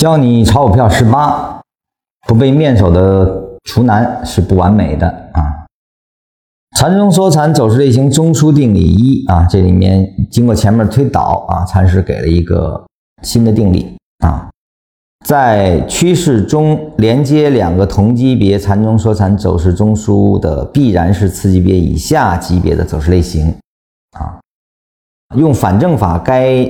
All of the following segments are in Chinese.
教你炒股票十八，不被面首的厨男是不完美的啊。禅中说禅走势类型中枢定理一啊，这里面经过前面推导啊，禅师给了一个新的定理啊，在趋势中连接两个同级别禅中说禅走势中枢的，必然是次级别以下级别的走势类型啊。用反证法，该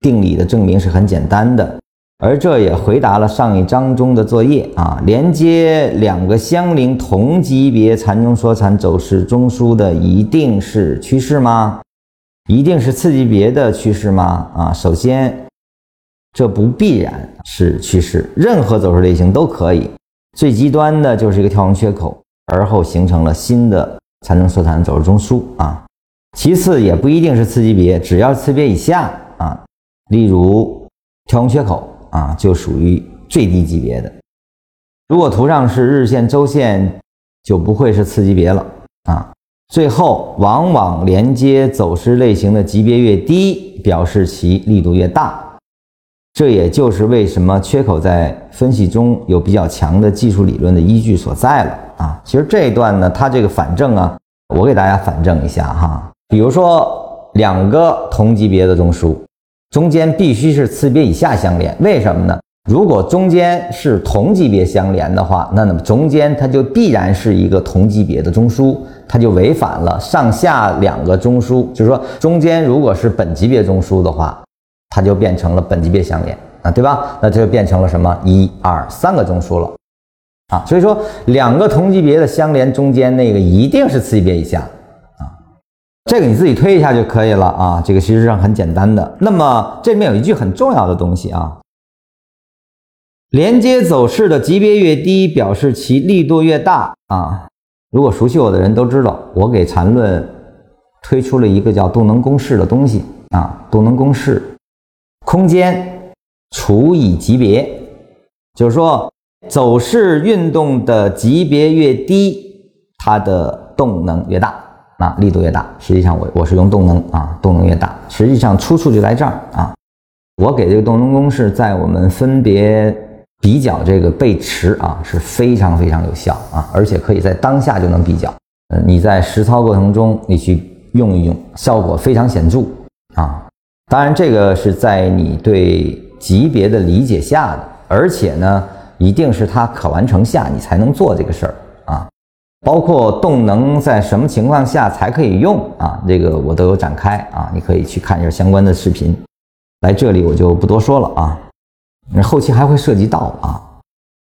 定理的证明是很简单的。而这也回答了上一章中的作业啊，连接两个相邻同级别禅中说禅走势中枢的，一定是趋势吗？一定是次级别的趋势吗？啊，首先，这不必然是趋势，任何走势类型都可以。最极端的就是一个跳空缺口，而后形成了新的禅中说禅走势中枢啊。其次，也不一定是次级别，只要次别以下啊，例如跳空缺口。啊，就属于最低级别的。如果图上是日线、周线，就不会是次级别了啊。最后，往往连接走势类型的级别越低，表示其力度越大。这也就是为什么缺口在分析中有比较强的技术理论的依据所在了啊。其实这一段呢，它这个反证啊，我给大家反证一下哈。比如说两个同级别的中枢。中间必须是次别以下相连，为什么呢？如果中间是同级别相连的话，那那么中间它就必然是一个同级别的中枢，它就违反了上下两个中枢，就是说中间如果是本级别中枢的话，它就变成了本级别相连啊，对吧？那就变成了什么一二三个中枢了啊，所以说两个同级别的相连中间那个一定是次级别以下。这个你自己推一下就可以了啊，这个其实上很简单的。那么这里面有一句很重要的东西啊，连接走势的级别越低，表示其力度越大啊。如果熟悉我的人都知道，我给缠论推出了一个叫动能公式的东西啊，动能公式，空间除以级别，就是说走势运动的级别越低，它的动能越大。那力度越大，实际上我我是用动能啊，动能越大，实际上出处就在这儿啊。我给这个动能公式，在我们分别比较这个背驰啊，是非常非常有效啊，而且可以在当下就能比较。呃，你在实操过程中你去用一用，效果非常显著啊。当然，这个是在你对级别的理解下的，而且呢，一定是它可完成下，你才能做这个事儿。包括动能在什么情况下才可以用啊？这个我都有展开啊，你可以去看一下相关的视频。来这里我就不多说了啊，后期还会涉及到啊。